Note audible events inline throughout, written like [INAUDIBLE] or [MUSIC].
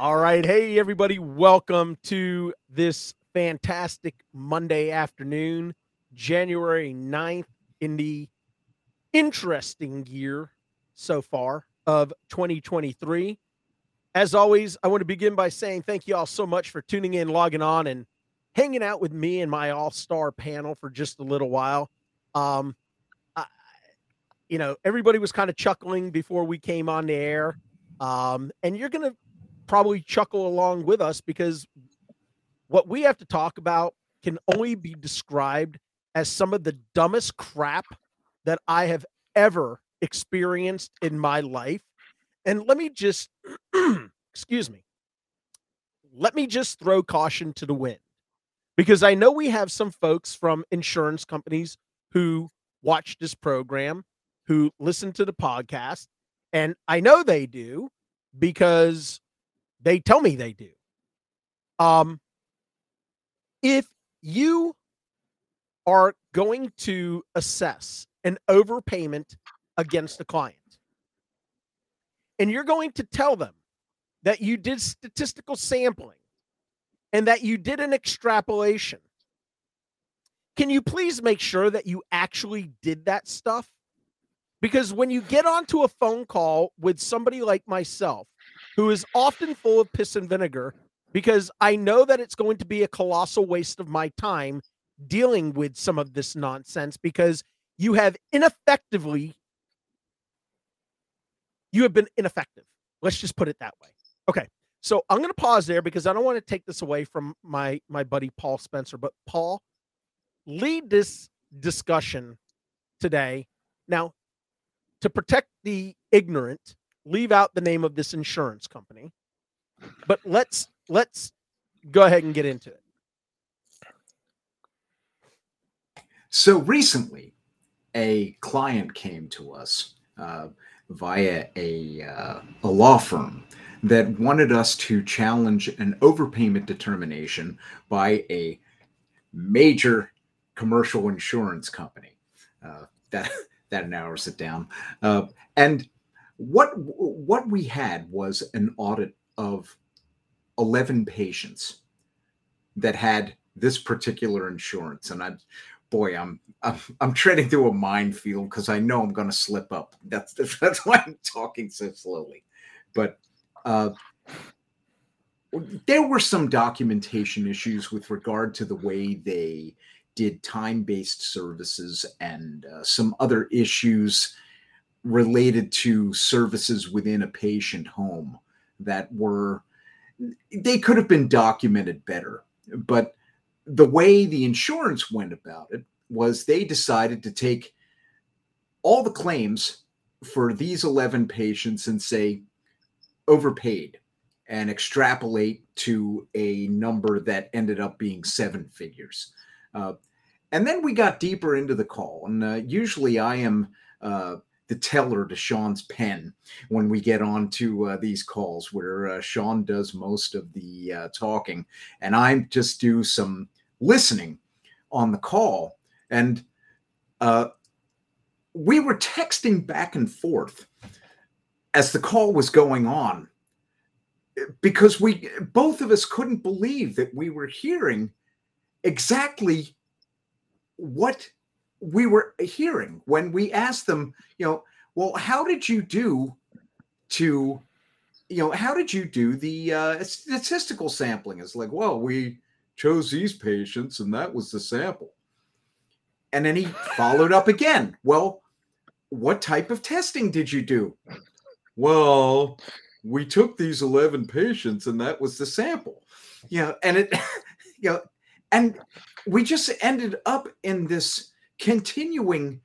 All right. Hey, everybody. Welcome to this fantastic Monday afternoon, January 9th, in the interesting year so far of 2023. As always, I want to begin by saying thank you all so much for tuning in, logging on, and hanging out with me and my all star panel for just a little while. Um, you know, everybody was kind of chuckling before we came on the air. Um, and you're going to probably chuckle along with us because what we have to talk about can only be described as some of the dumbest crap that I have ever experienced in my life. And let me just, [CLEARS THROAT] excuse me, let me just throw caution to the wind because I know we have some folks from insurance companies who watch this program, who listen to the podcast, and I know they do because they tell me they do. Um, if you are going to assess an overpayment against a client, and you're going to tell them that you did statistical sampling and that you did an extrapolation, can you please make sure that you actually did that stuff? Because when you get onto a phone call with somebody like myself, who is often full of piss and vinegar because I know that it's going to be a colossal waste of my time dealing with some of this nonsense because you have ineffectively you have been ineffective. Let's just put it that way. Okay. So I'm going to pause there because I don't want to take this away from my my buddy Paul Spencer, but Paul lead this discussion today. Now, to protect the ignorant, leave out the name of this insurance company. But let's let's go ahead and get into it. So recently, a client came to us uh, via a, uh, a law firm that wanted us to challenge an overpayment determination by a major commercial insurance company. Uh, that that narrows it down. Uh, and what what we had was an audit of 11 patients that had this particular insurance. And i boy i'm i'm, I'm treading through a minefield because i know i'm going to slip up. That's [LAUGHS] that's why i'm talking so slowly. But uh there were some documentation issues with regard to the way they did time-based services and uh, some other issues related to services within a patient home that were they could have been documented better. But the way the insurance went about it was they decided to take all the claims for these 11 patients and say overpaid and extrapolate to a number that ended up being seven figures. Uh, and then we got deeper into the call and uh, usually i am uh, the teller to Sean's Penn when we get on to uh, these calls where uh, Sean does most of the uh, talking and I just do some listening on the call. And uh, we were texting back and forth as the call was going on because we both of us couldn't believe that we were hearing exactly what we were hearing when we asked them, you know, well, how did you do to, you know, how did you do the uh, statistical sampling? It's like, well, we chose these patients and that was the sample. And then he followed up again. Well, what type of testing did you do? Well, we took these 11 patients and that was the sample. You know, and it, [LAUGHS] you know, and we just ended up in this continuing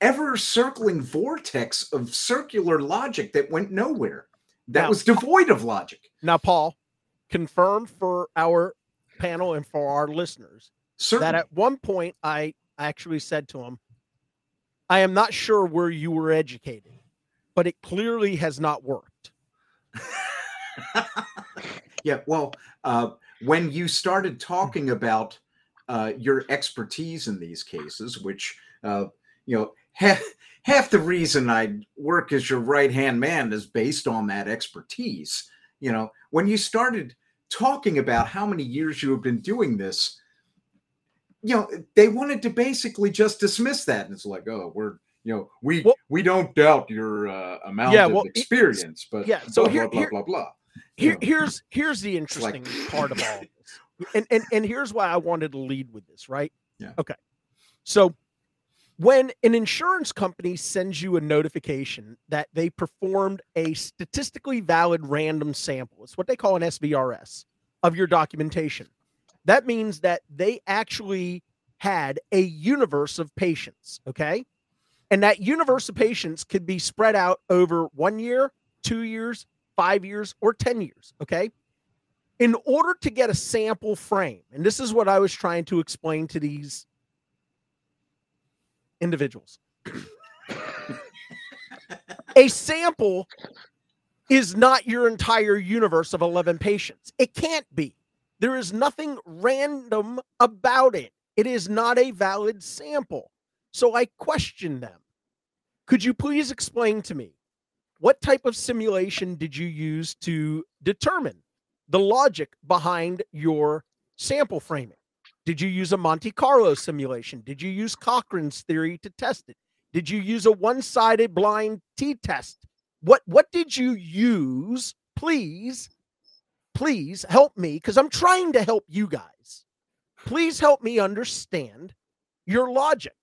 ever circling vortex of circular logic that went nowhere. That Now- was devoid of logic. Now, Paul, confirm for our panel and for our listeners Certainly. that at one point I actually said to him, I am not sure where you were educated, but it clearly has not worked. [LAUGHS] yeah, well, uh, when you started talking about uh, your expertise in these cases, which uh, you know, half half the reason I work as your right hand man is based on that expertise. You know, when you started talking about how many years you have been doing this, you know, they wanted to basically just dismiss that, and it's like, oh, we're you know, we Well- we don't doubt your uh, amount Yeah, of well, experience, but yeah, so blah, here- blah here- blah blah blah. Here, know. here's here's the like- interesting part of all this. And, and and here's why I wanted to lead with this, right? Yeah. Okay. So when an insurance company sends you a notification that they performed a statistically valid random sample, it's what they call an SVRS of your documentation. That means that they actually had a universe of patients, okay? And that universe of patients could be spread out over one year, two years, five years, or 10 years. Okay. In order to get a sample frame, and this is what I was trying to explain to these individuals [COUGHS] a sample is not your entire universe of 11 patients. It can't be. There is nothing random about it. It is not a valid sample. So I question them. Could you please explain to me what type of simulation did you use to determine the logic behind your sample framing? Did you use a Monte Carlo simulation? Did you use Cochran's theory to test it? Did you use a one-sided blind t-test? What what did you use? Please, please help me because I'm trying to help you guys. Please help me understand your logic.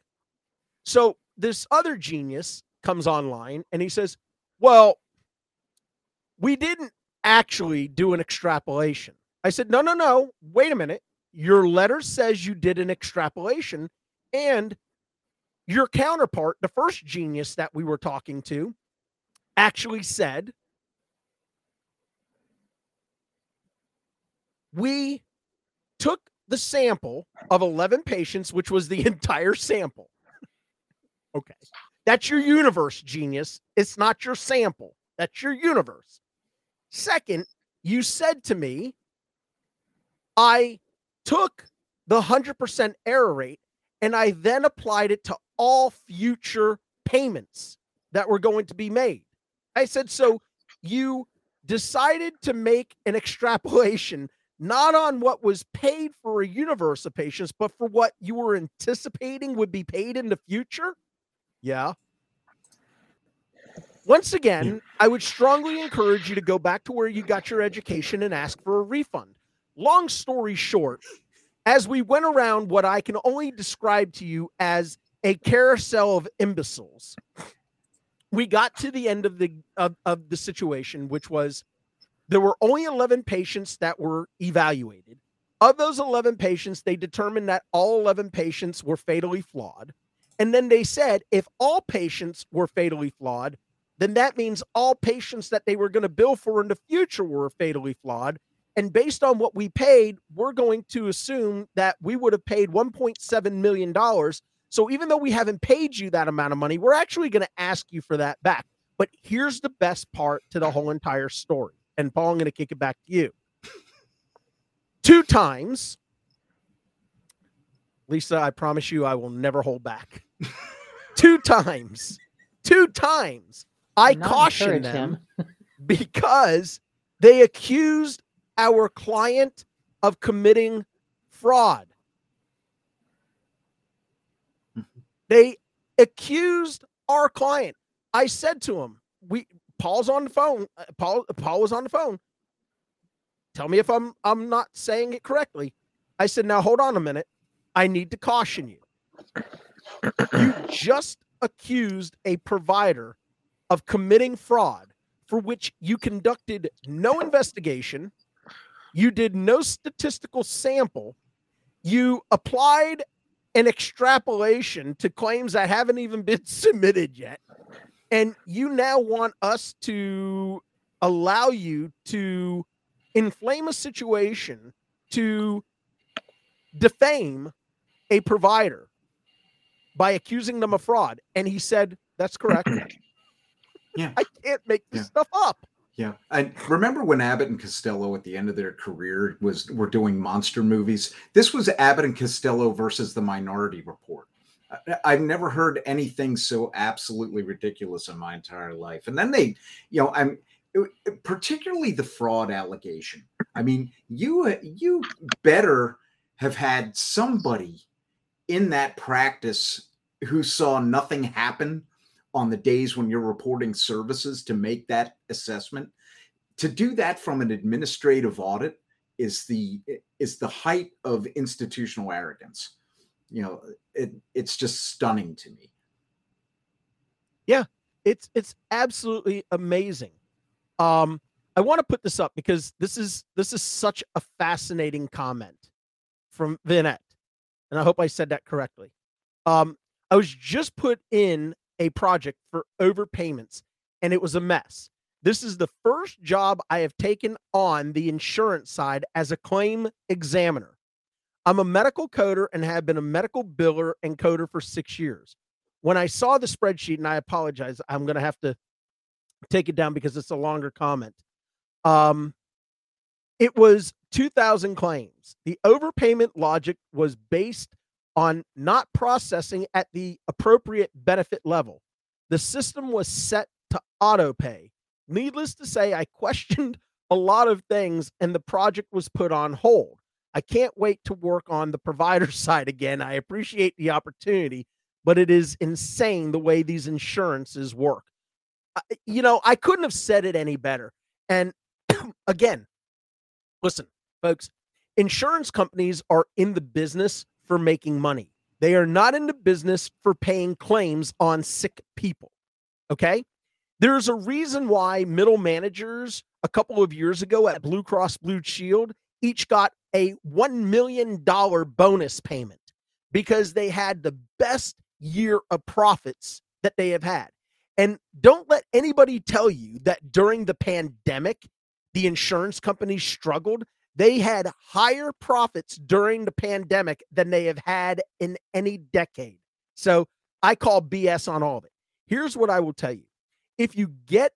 So this other genius comes online and he says, Well, we didn't actually do an extrapolation. I said, No, no, no. Wait a minute. Your letter says you did an extrapolation, and your counterpart, the first genius that we were talking to, actually said, We took the sample of 11 patients, which was the [LAUGHS] entire sample. okay. That's your universe, genius. It's not your sample. That's your universe. Second, you said to me, I took the 100% error rate and I then applied it to all future payments that were going to be made. I said, so you decided to make an extrapolation not on what was paid for a universe of patients, but for what you were anticipating would be paid in the future? Yeah. Once again, I would strongly encourage you to go back to where you got your education and ask for a refund. Long story short, as we went around what I can only describe to you as a carousel of imbeciles, we got to the end of the of, of the situation, which was there were only 11 patients that were evaluated. Of those 11 patients, they determined that all 11 patients were fatally flawed. And then they said if all patients were fatally flawed, then that means all patients that they were going to bill for in the future were fatally flawed. And based on what we paid, we're going to assume that we would have paid $1.7 million. So even though we haven't paid you that amount of money, we're actually going to ask you for that back. But here's the best part to the whole entire story. And Paul, I'm going to kick it back to you. Two times, Lisa, I promise you I will never hold back. [LAUGHS] two times, two times, I Do not cautioned encourage them [LAUGHS] because they accused our client of committing fraud. They accused our client. I said to him, "We Paul's on the phone. uh, Paul Paul was on the phone. Tell me if I'm I'm not saying it correctly." I said, "Now hold on a minute. I need to caution you. You just accused a provider of committing fraud for which you conducted no investigation, you did no statistical sample, you applied an extrapolation to claims that haven't even been [LAUGHS] submitted yet. And you now want us to allow you to inflame a situation to defame a provider by accusing them of fraud. And he said, That's correct. [CLEARS THROAT] Yeah. I can't make this Yeah. stuff up. Yeah, and remember when Abbott and Costello at the end of their career was were doing monster movies? This was Abbott and Costello versus the Minority Report. I've never heard anything so absolutely ridiculous in my entire life. And then they, you know, I'm particularly the fraud allegation. I mean, you you better have had somebody in that practice who saw nothing happen on the days when you're reporting services to make that assessment to do that from an administrative audit is the is the height of institutional arrogance you know it, it's just stunning to me Yeah, It's it's absolutely amazing. Um, I want to put this up because this is this is such a fascinating comment from Vinette, and I hope I said that correctly. Um, I was just put in a project for overpayments, and it was a mess. This is the first job I have taken on the insurance side as a claim examiner. I'm a medical coder and have been a medical biller and coder for six years. When I saw the spreadsheet, and I apologize, I'm going to have to take it down because it's a longer comment. Um, it was 2,000 claims. The overpayment logic was based on not processing at the appropriate benefit level. The system was set to auto pay. Needless to say, I [LAUGHS] questioned a lot of things and the project was put on hold. I can't wait to work on the provider [LAUGHS] side again. I appreciate the opportunity, but it is insane the way these insurances work. You know, I couldn't have said it any better. And [CLEARS THROAT] again, listen, folks, insurance companies are in the business for making money. They are not in the business for paying claims on sick people. Okay? There's a reason why middle managers a couple of years ago at Blue Cross Blue Shield each got a $1 million bonus payment because they had the best year of profits that they have had. And don't let anybody tell you that during the pandemic, the insurance companies struggled. They had higher profits during the pandemic than they have had in any decade. So I call BS on all of it. Here's what I will tell you if you get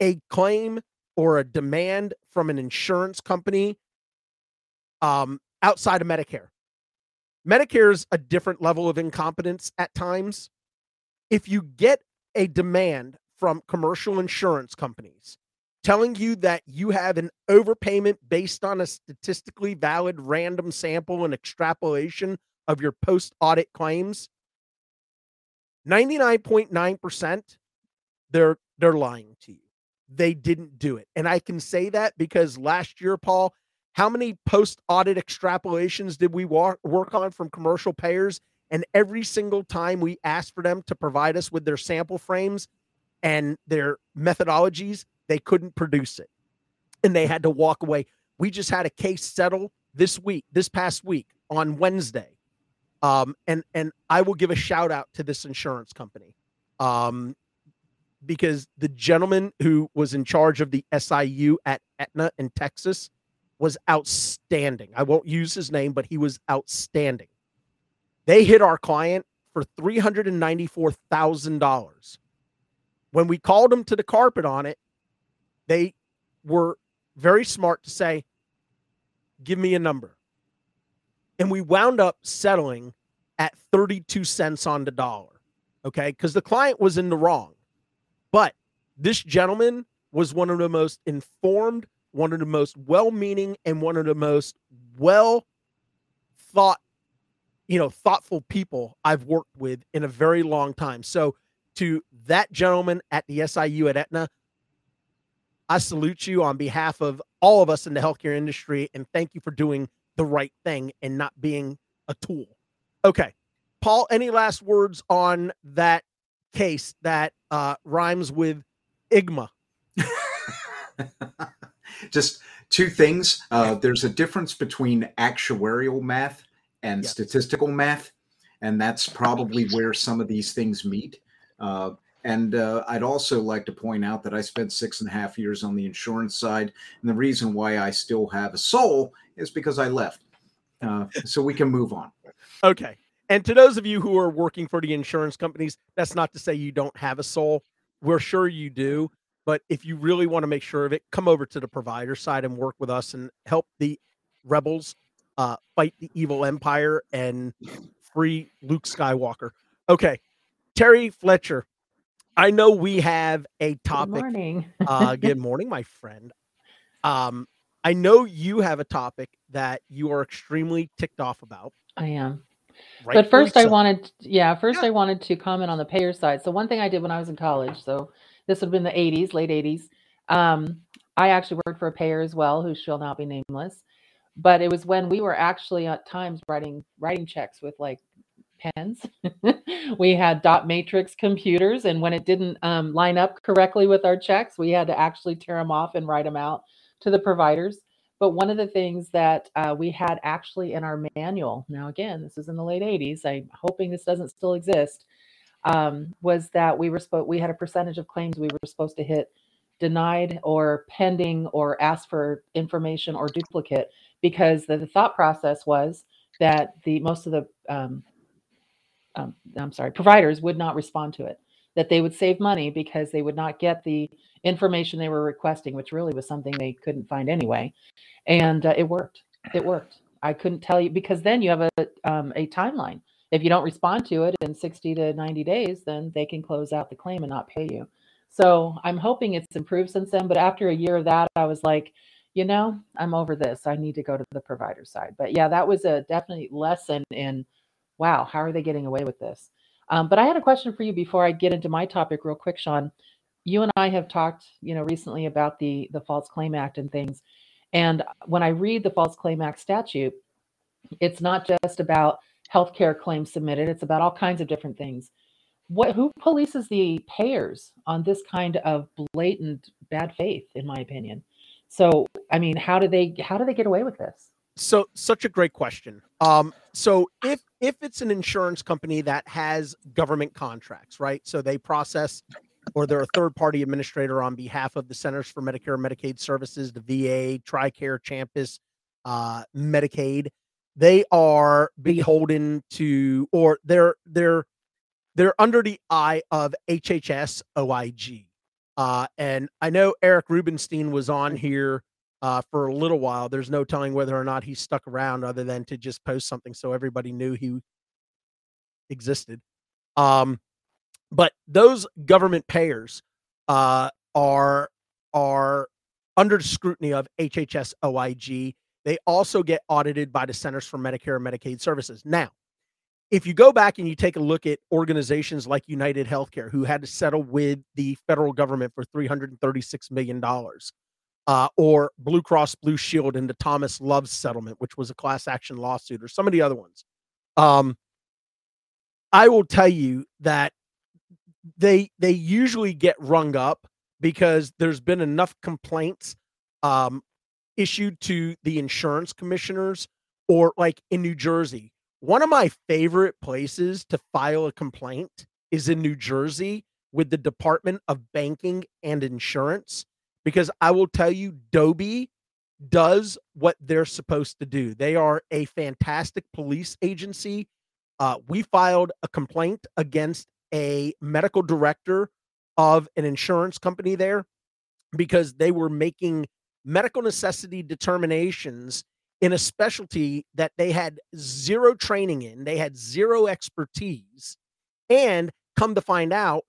a claim or a demand from an insurance company um, outside of Medicare, Medicare is a different level of incompetence at times. If you get a demand from commercial insurance companies telling you that you have an overpayment based on a statistically valid random sample and extrapolation of your post audit claims, 99.9% they're they're lying to you. They didn't do it. And I can say that because last year, Paul, how many post audit extrapolations did we wa- work on from commercial payers? And every single time we asked for them to provide us with their sample frames and their methodologies, they couldn't produce it. And they had to walk away. We just had a case settle this week, this past week on Wednesday. Um, and and I will give a shout out to this insurance company. Um, because the gentleman who was in charge of the SIU at Aetna in Texas was outstanding. I won't use his name, but he was outstanding. They hit our client for $394,000. When we called him to the carpet on it, they were very smart to say, Give me a number. And we wound up settling at 32 cents on the dollar. Okay. Because the client was in the wrong. But this gentleman was one of the most informed, one of the most well meaning, and one of the most well thought, you know, thoughtful people I've worked with in a very long time. So, to that gentleman at the SIU at Aetna, I salute you on behalf of all of us in the healthcare industry and thank you for doing the right thing and not being a tool. Okay. Paul, any last words on that case that uh, rhymes with IGMA? [LAUGHS] just two things uh, there's a difference between actuarial math and statistical math and that's probably [LAUGHS] where some of these things meet. Uh, and uh, I'd also like to point out that I spent six and a half years on the insurance side, and the reason why I still have a soul is because I left. Uh, so we can move on. Okay. And to those of you who are working for the insurance companies, that's not to say you don't have a soul. We're sure you do. But if you really want to make sure of it, come over to the provider side and work with us and help the rebels uh, fight the evil empire and free Luke Skywalker. Okay. Terry Fletcher, I know we have a topic. Good morning. uh, [LAUGHS] good morning, my friend. Um, I know you have a topic that you are extremely ticked off about. I am. Rightfully But first, I wanted, yeah, first Yeah. I wanted to comment on the payer side. So one thing I did when I was in college, so this would have been the 80s, late 80s. Um, I actually worked for a payer as well, who shall not be nameless. But it was when we were actually at times writing writing checks with like pens. [LAUGHS] we had dot matrix computers, and when it didn't um, line up correctly with our checks, we had to actually tear them off and write them out to the providers. But one of the things that uh, we had actually in our manual, now again, this is in the late 80s, I'm hoping this doesn't still exist, um, was that we were supposed we had a percentage of claims we were supposed to hit denied or pending or asked for information or duplicate because the, the thought process was that the most of the um, um, I'm sorry, providers would not respond to it. That they would save money because they would not get the information they were requesting, which really was something they couldn't find anyway. And uh, it worked. It worked. I couldn't tell you because then you have a um, a timeline. If you don't respond to it in 60 to 90 days, then they can close out the claim and not pay you. So I'm hoping it's improved since then. But after a year of that, I was like, you know, I'm over this. I need to go to the provider side. But yeah, that was a definite lesson in wow, how are they getting away with this? Um, but I had a question for you before I get into my topic, real quick, Sean. You and I have talked, you know, recently about the the False Claim Act and things. And when I read the False Claim Act statute, it's not just about healthcare claims submitted; it's about all kinds of different things. What who polices the payers on this kind of blatant bad faith? In my opinion. So, I mean, how do they how do they get away with this? So such a great question. Um so if if it's an insurance company that has government contracts right? So they process or they're a third party administrator on behalf of the centers for medicare and medicaid services the va tricare champus uh medicaid they are beholden to or they're they're they're under the eye of hhs oig uh and i know eric rubenstein was on here uh, for a little while. There's no telling whether or not he stuck around other than to just post something so everybody knew he existed. Um, but those government payers uh, are are under scrutiny of HHS OIG. They also get audited by the Centers for Medicare and Medicaid Services. Now, if you go back and you take a look at organizations like United Healthcare, who had to settle with the federal government for $336 million, uh, or Blue Cross Blue Shield in the Thomas Love settlement, which was a class action lawsuit, or some of the other ones. Um, I will tell you that they they usually get rung up because there's been enough complaints um, issued to the insurance commissioners, or like in New Jersey. One of my favorite places to file a complaint is in New Jersey with the Department of Banking and Insurance because I will tell you, DOBI does what they're supposed to do. They are a fantastic police agency. Uh, we filed a complaint against a medical director of an insurance company there because they were making medical necessity determinations in a specialty that they had zero training in, they had zero expertise. And come to find out,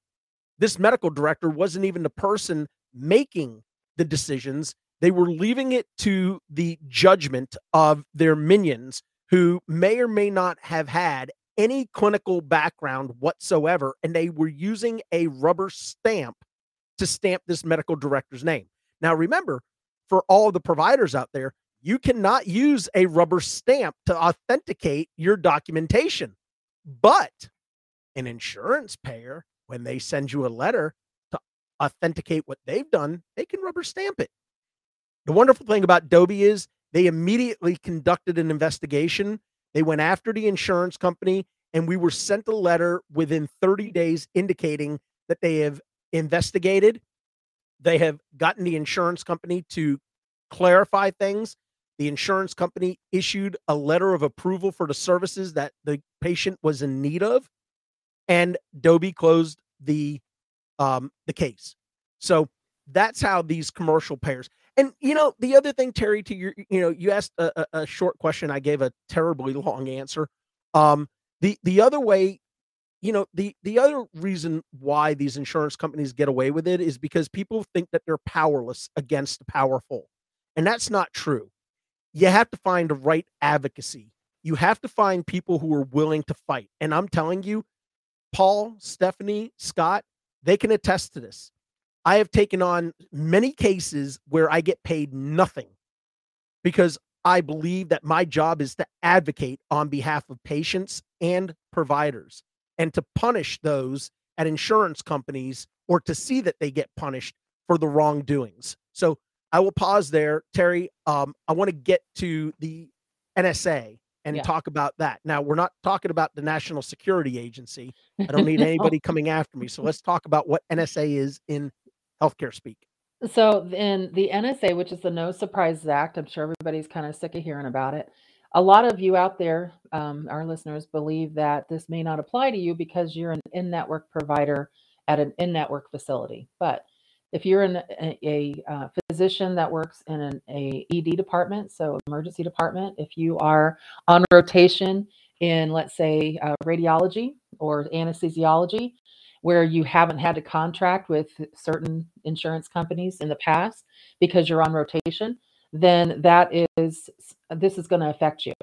this medical director wasn't even the person making the decisions. They were leaving it to the judgment of their minions who may or may not have had any clinical background whatsoever. And they were using a rubber stamp to stamp this medical director's name. Now, remember, for all the providers out there, you cannot use a rubber stamp to authenticate your documentation. But an insurance payer, when they send you a letter, authenticate what they've done, they can rubber stamp it. The wonderful thing about DOBI is they immediately conducted an investigation. They went after the insurance company and we were sent a letter within 30 days indicating that they have investigated, they have gotten the insurance company to clarify things. The insurance company issued a letter of approval for the services that the patient was in need of, and DOBI closed the um, the case. So that's how these commercial payers. And you know, the other thing, Terry, to your, you know, you asked a, a, short question. I gave a terribly long answer. Um, the the other way, you know, the the other reason why these insurance companies get away with it is because people think that they're powerless against the powerful, and that's not true. You have to find the right advocacy. You have to find people who are willing to fight. And I'm telling you, Paul, Stephanie, Scott, they can attest to this. I have taken on many cases where I get paid nothing because I believe that my job is to advocate on behalf of patients and providers and to punish those at insurance companies or to see that they get punished for the wrongdoings. So I will pause there. Terry, um, I want to get to the NSA and Yeah. talk about that. Now, we're not talking about the National Security Agency. I don't need [LAUGHS] anybody coming after me. So let's talk about what NSA is in healthcare speak. So in the NSA, which is the No Surprises Act, I'm sure everybody's kind of sick of hearing about it. A lot of you out there, um, our listeners, believe that this may not apply to you because you're an in-network provider at an in-network facility. But if you're in a, a, physician that works in an a ED department, so emergency department, if you are on rotation in, let's say, uh, radiology or anesthesiology, where you haven't had to contract with certain insurance companies in the past because you're on rotation, then that is this is going to affect you.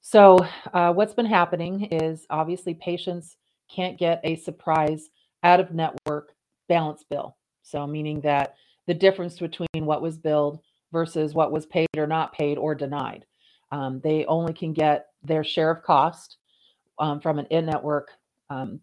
So, uh, what's been happening is obviously patients can't get a surprise out of network balance bill. So, meaning that the difference between what was billed versus what was paid or not paid or denied. Um, they only can get their share of cost um, from an in network, um,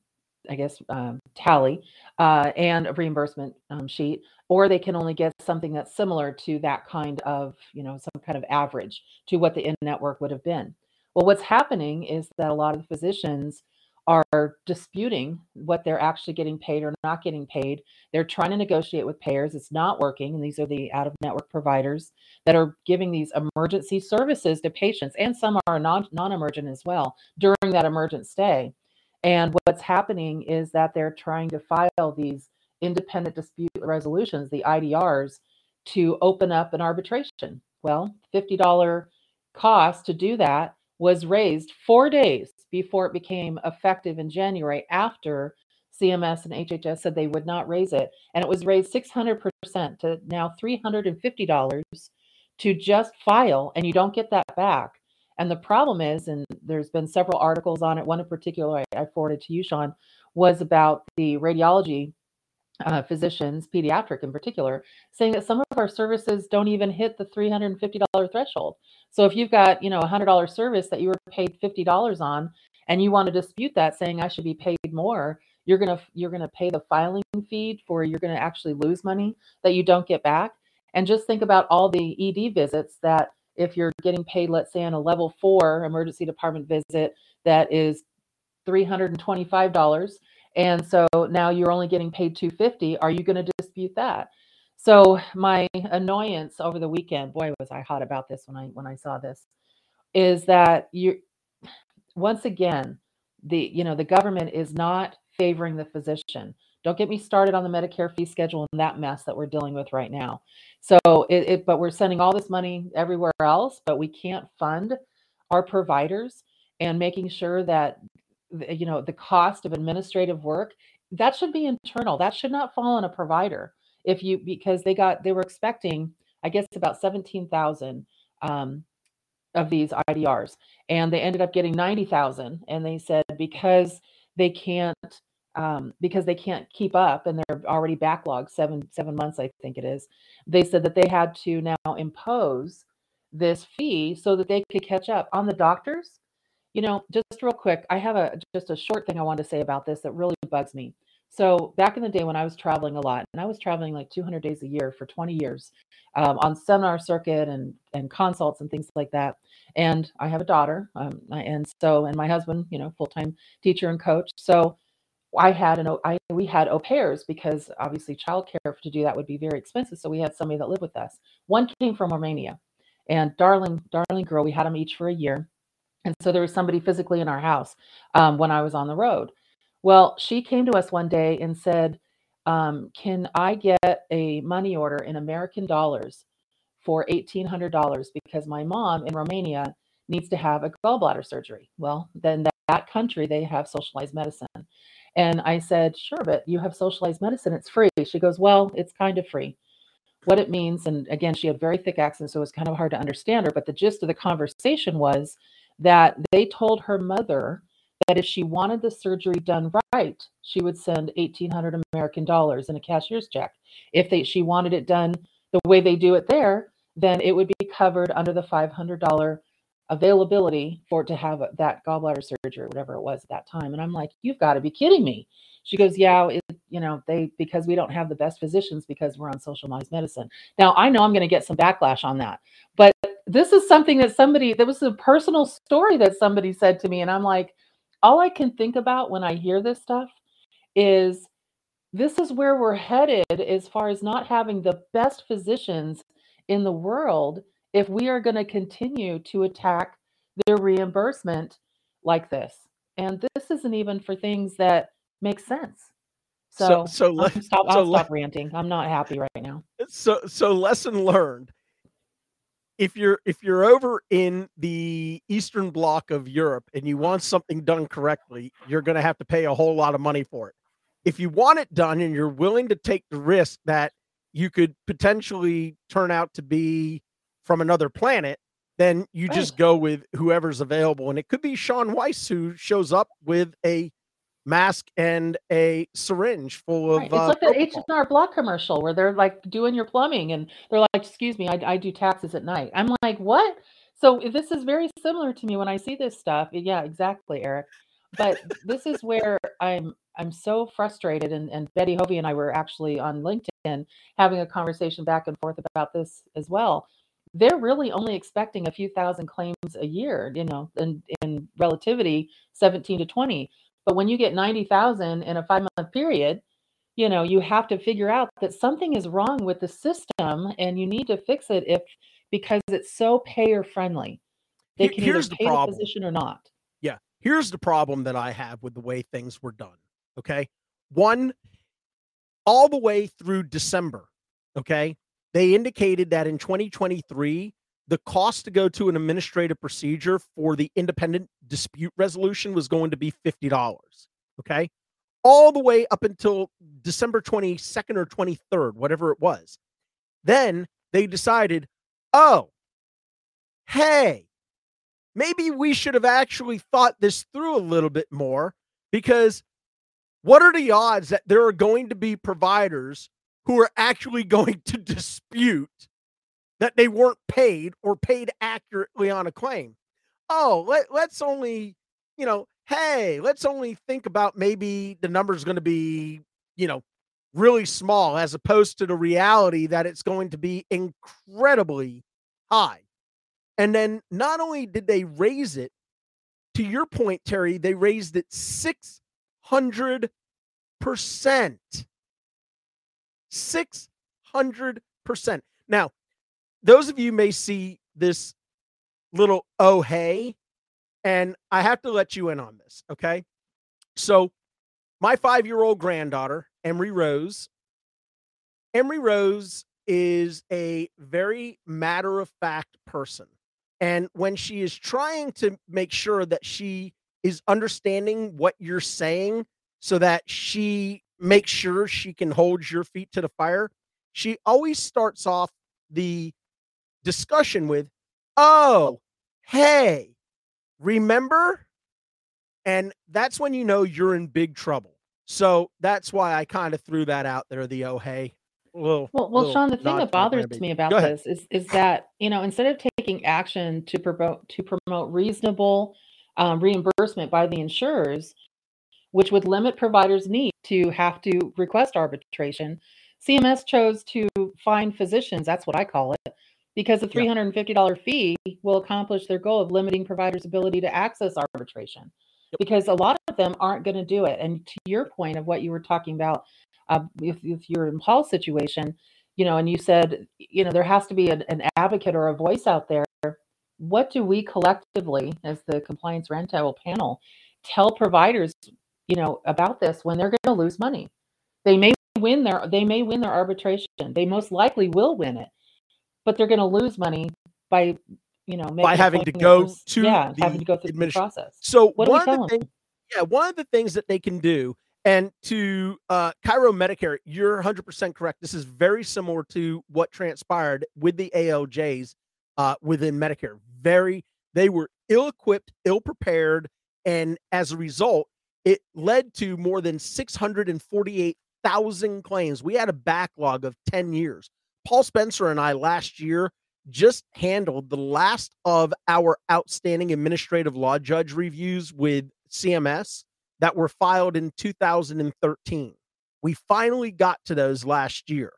I guess, um, tally uh, and a reimbursement um, sheet, or they can only get something that's similar to that kind of, you know, some kind of average to what the in network would have been. Well, what's happening is that a lot of the physicians are disputing what they're actually getting paid or not getting paid. They're trying to negotiate with payers. It's not working. And these are the out of network providers that are giving these emergency services to patients, and some are non emergent as well during that emergent stay. And what's happening is that they're trying to file these independent dispute resolutions, the IDRs, to open up an arbitration. Well, $50 cost to do that was raised four days before it became effective in January after CMS and HHS said they would not raise it. And it was raised 600% to now $350 to just file, and you don't get that back. And the problem is, and there's been several articles on it, one in particular I, I forwarded to you, Sean, was about the radiology uh, physicians, pediatric in particular, saying that some of our services don't even hit the $350 threshold. So if you've got, you know, a $100 service that you were paid $50 on and you want to dispute that saying I should be paid more, you're going to you're going to pay the filing fee for you're going to actually lose money that you don't get back. And just think about all the ED visits that if you're getting paid let's say on a level 4 emergency department visit that is $325 and so now you're only getting paid 250 are you going to dispute that? So my annoyance over the weekend boy was i hot about this when i when i saw this is that you once again the you know the government is not favoring the physician. Don't get me started on the medicare fee schedule and that mess that we're dealing with right now. So it, it but we're sending all this money everywhere else but we can't fund our providers and making sure that you know the cost of administrative work that should be internal that should not fall on a provider. If you because they got they were expecting i guess about 17000 um, of these idrs and they ended up getting 90000 and they said because they can't um, because they can't keep up and they're already backlogged seven seven months i think it is they said that they had to now impose this fee so that they could catch up on the doctors you know, just real quick, I have a just a short thing I want to say about this that really bugs me. So back in the day when I was traveling a lot, and I was traveling like 200 days a year for 20 years um, on seminar circuit and and consults and things like that. And I have a daughter, um, and so and my husband, you know, full time teacher and coach. So I had an I we had au pairs because obviously childcare to do that would be very expensive. So we had somebody that lived with us. One came from Romania, and darling, darling girl, we had them each for a year, and so there was somebody physically in our house um, when I was on the road. Well, she came to us one day and said, um, "Can I get a money order in American dollars for eighteen hundred dollars because my mom in Romania needs to have a gallbladder surgery?" Well, then that, that country they have socialized medicine. And I said, sure, but you have socialized medicine. It's free. She goes, well, it's kind of free. What it means, and again, she had very thick accent, so it was kind of hard to understand her. But the gist of the conversation was that they told her mother that if she wanted the surgery done right, she would send 1800 American dollars in a cashier's check. If they she wanted it done the way they do it there, then it would be covered under the $500 availability for it to have that gallbladder surgery, whatever it was at that time. And I'm like, you've got to be kidding me. She goes, yeah, it, you know, they because we don't have the best physicians because we're on socialized medicine. Now I know I'm going to get some backlash on that, but this is something that somebody that was a personal story that somebody said to me, and I'm like, all I can think about when I hear this stuff is this is where we're headed as far as not having the best physicians in the world if we are going to continue to attack their reimbursement like this. And this isn't even for things that make sense. So, So, so, le- stop, so I'll le- stop ranting. I'm not happy right now. so so lesson learned if you're if you're over in the eastern bloc of europe and you want something done correctly you're going to have to pay a whole lot of money for it. If you want it done and you're willing to take the risk that you could potentially turn out to be from another planet then you just go with whoever's available and it could be sean weiss who shows up with a mask and a syringe full of Right. It's uh, like the. H&R Block commercial where they're like doing your plumbing and they're like, excuse me, I, I do taxes at night. I'm like, what? So this is very similar to me when I see this stuff. Yeah, exactly, Eric. But this is where I'm I'm so frustrated. And, and Betty Hovey and I were actually on LinkedIn having a conversation back and forth about this as well. They're really only expecting a few thousand claims a year, you know, in, in relativity, 17 to 20. But when you get 90,000 in a five month period, you know, you have to figure out that something is wrong with the system and you need to fix it if because it's so payer friendly. They can here's either the pay the problem. physician or not. Yeah. Here's the problem that I have with the way things were done. Okay. One, all the way through December, okay, they indicated that in 2023, the cost to go to an administrative procedure for the independent dispute resolution was going to be $50. Okay. All the way up until December 22nd or 23rd, whatever it was. Then they decided, oh, hey, maybe we should have actually thought this through a little bit more because what are the odds that there are going to be providers who are actually [LAUGHS] going to dispute that they weren't paid or paid accurately on a claim? Oh, let, let's only, you know, hey, let's only think about maybe the number's going to be, you know, really small as opposed to the reality that it's going to be incredibly high. And then not only did they raise it, to your point, Terry, they raised it 600%. 600%. Now, those of you may see this little oh hey, and I have to let you in on this, okay? So, my five year old granddaughter, Emery Rose, Emery Rose is a very matter of fact person. And when she is trying to make sure that she is understanding what you're saying so that she makes sure she can hold your feet to the fire, she always starts off the discussion with, Oh, hey, remember? And that's when you know you're in big trouble. So that's why I kind of threw that out there. The oh, hey. Little, Well, well, Sean, the thing that bothers me about this is is that you know instead of taking action to promote to promote reasonable um, reimbursement by the insurers, which would limit providers' need to have to request arbitration. CMS chose to find physicians, that's what I call it, because the $350 fee will accomplish their goal of limiting providers' ability to access arbitration. Yep. Because a lot of them aren't going to do it. And to your point of what you were talking about, uh, if, if you're in Paul's situation, you know, and you said, you know, there has to be an, an advocate or a voice out there. What do we collectively, as the compliance roundtable panel, tell providers, you know, about this when they're going to lose money? They may win their they may win their arbitration. They most likely will win it, but they're going to lose money by you know by having to go to yeah having to go through the process. So what one of the things, yeah, one of the things that they can do and to uh, Chiro Medicare, you're 100% correct. This is very similar to what transpired with the ALJs uh, within Medicare. Very, they were ill equipped, ill prepared, and as a result, it led to more than 648,000 claims. We had a backlog of 10 years. Paul Spencer and I last year just handled the last of our outstanding administrative law judge reviews with CMS that were filed in 2013. We finally got to those last year.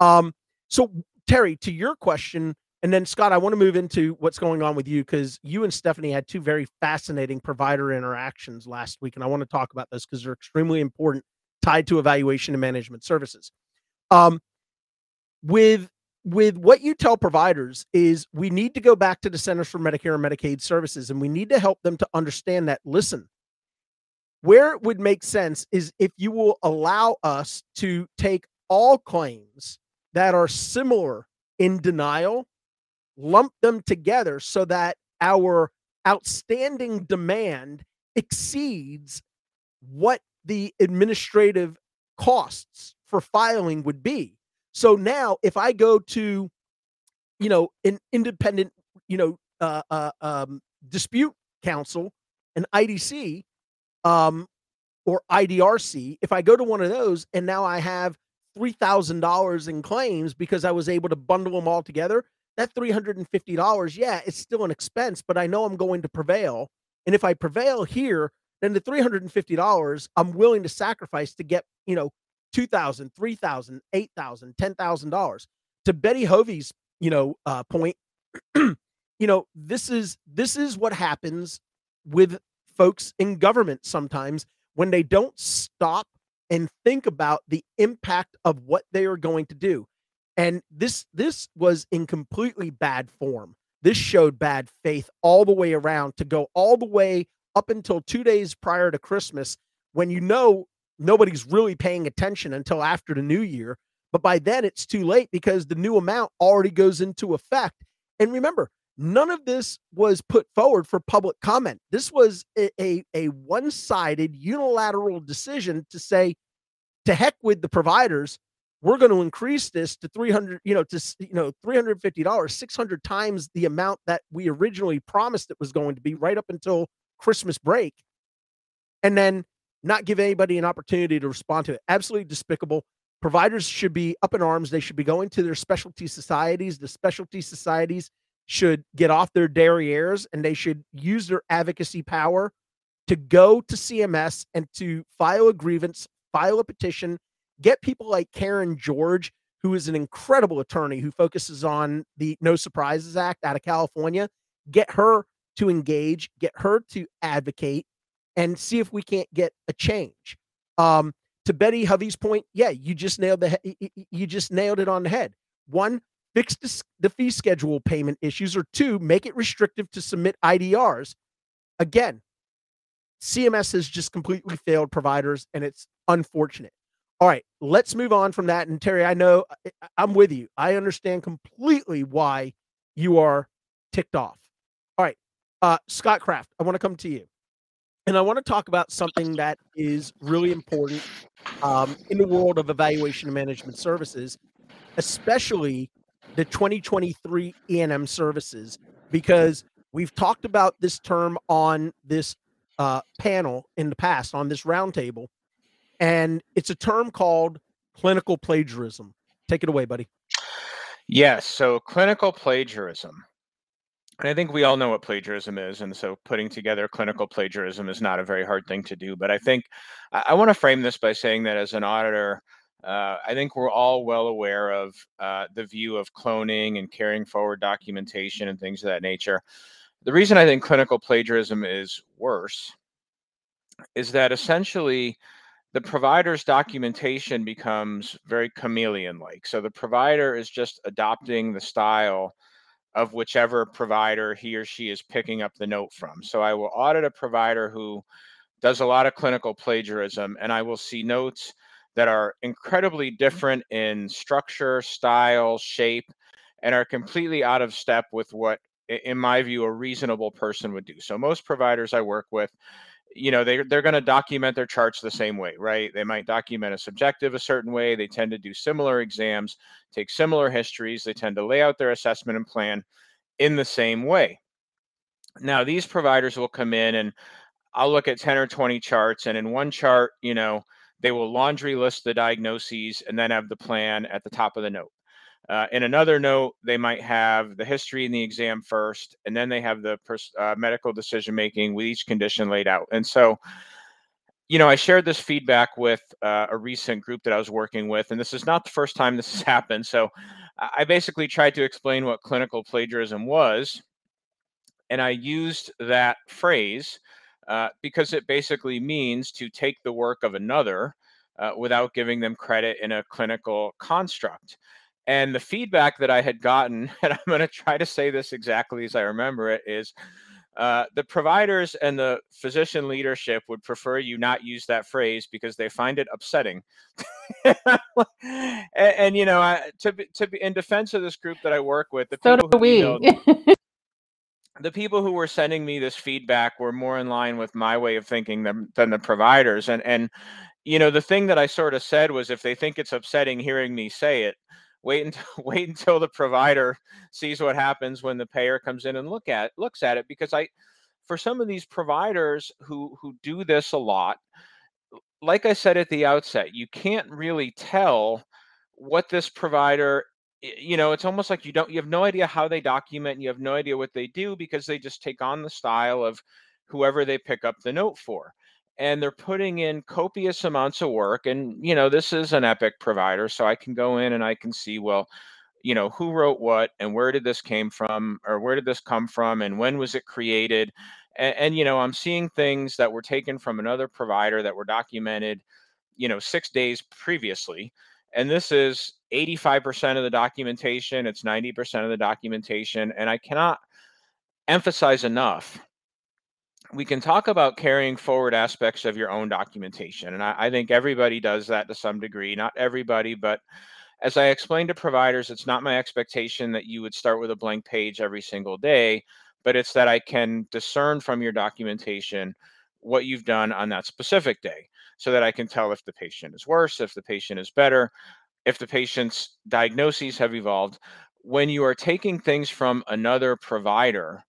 Um, so, Terry, to your question, and then Scott, I want to move into what's going on with you because you and Stephanie had two very fascinating provider interactions last week, and I want to talk about those because they're extremely important, tied to evaluation and management services. Um, with with what you tell providers is we need to go back to the Centers for Medicare and Medicaid Services, and we need to help them to understand that. Listen, where it would make sense is if you will allow us to take all claims that are similar in denial, lump them together so that our outstanding demand exceeds what the administrative costs for filing would be. So now if I go to you know an independent you know uh, uh, um, dispute counsel an IDC um, or IDRC, if I go to one of those and now I have $3,000 in claims because I was able to bundle them all together, that $350, yeah, it's still an expense, but I know I'm going to prevail. And if I prevail here, then the $350 I'm willing to sacrifice to get, you know, $2,000, $3,000, $8,000, $10,000. To Betty Hovey's, you know, uh, point, [CLEARS THROAT] you know, this is this is what happens with folks in government sometimes when they don't stop and think about the impact of what they are going to do. And this this was in completely bad form. This showed bad faith all the way around to go all the way up until 2 days prior to Christmas when you know nobody's really paying attention until after the new year, but by then it's too late because the new amount already goes into effect. And remember, None of this was put forward for public comment. This was a, a, a one sided unilateral decision to say, to heck with the providers. We're going to increase this to 300, you know, to, you know, $350, 600 times the amount that we originally promised it was going to be right up until Christmas break. And then not give anybody an opportunity to respond to it. Absolutely despicable. Providers should be up in arms. They should be going to their specialty societies. The specialty societies should get off their derrieres and they should use their advocacy power to go to CMS and to file a grievance, file a petition, get people like Karen George, who is an incredible attorney who focuses on the No Surprises Act out of California, get her to engage, get her to advocate, and see if we can't get a change. Um, to Betty Hovey's point, yeah, you just nailed the he- you just nailed it on the head. One, fix the fee schedule payment issues, or two, make it restrictive to submit IDRs. Again, CMS has just completely failed providers, and it's unfortunate. All right, let's move on from that. And Terry, I know I'm with you. I understand completely why you are ticked off. All right, uh, Scott Kraft, I want to come to you. And I want to talk about something that is really important um, in the world of evaluation and management services, especially the 2023 E&M services because we've talked about this term on this uh, panel in the past on this roundtable, and it's a term called clinical plagiarism. Take it away, buddy. Yes. So clinical plagiarism. And I think we all know what plagiarism is. And so putting together clinical plagiarism is not a very hard thing to do. But I think I, I want to frame this by saying that as an auditor, uh, I think we're all well aware of uh, the view of cloning and carrying forward documentation and things of that nature. The reason I think clinical plagiarism is worse is that essentially the provider's documentation becomes very chameleon like. So the provider is just adopting the style of whichever provider he or she is picking up the note from. So I will audit a provider who does a lot of clinical plagiarism and I will see notes that are incredibly mm-hmm. different in structure, style, shape, and are completely out of step with what, in my view, a reasonable person would do. So most providers I work with, you know, they, they're going to document their charts the same way, right? They might document a subjective a certain way. They tend to do similar exams, take similar histories. They tend to lay out their assessment and plan in the same way. Now, these providers will come in and I'll look at 10 or 20 charts, and in one chart, you know, they will laundry list the diagnoses and then have the plan at the top of the note. Uh, in another note, they might have the history in the exam first, and then they have the pers- uh, medical decision making with each condition laid out. And so, you know, I shared this feedback with uh, a recent group that I was working with, and this is not the first time this has [LAUGHS] happened. So, I basically tried to explain what clinical plagiarism was, and I used that phrase uh, because it basically means to take the work of another uh, without giving them credit in a clinical construct. And the feedback that I had gotten, [LAUGHS] and I'm going to try to say this exactly as I remember it, is uh, the providers and the physician leadership would prefer you not use that phrase because they find it upsetting. [LAUGHS] and, and, you know, I, to be, to be in defense of this group that I work with, the so people do we. Emailed, [LAUGHS] the people who were sending me this feedback were more in line with my way of thinking than, than the providers and and you know the thing that i sort of said was if they think it's upsetting hearing me say it wait until [LAUGHS] wait until the provider sees what happens when the payer comes in and look at looks at it because i for some of these providers who who do this a lot like i said at the outset you can't really tell what this provider you know it's almost like you don't you have no idea how they document and you have no idea what they do because they just take on the style of whoever they pick up the note for and they're putting in copious amounts of work and you know this is an epic provider so i can go in and i can see well you know who wrote what and where did this came from or where did this come from and when was it created? And, and you know i'm seeing things that were taken from another provider that were documented you know six days previously and this is 85% of the documentation it's 90% of the documentation and i cannot emphasize enough we can talk about carrying forward aspects of your own documentation and I, I, think everybody does that to some degree not everybody but as i explained to providers it's not my expectation that you would start with a blank page every single day but it's that i can discern from your documentation what you've done on that specific day so that I can tell if the patient is worse, if the patient is better, if the patient's diagnoses have evolved. When you are taking things from another provider,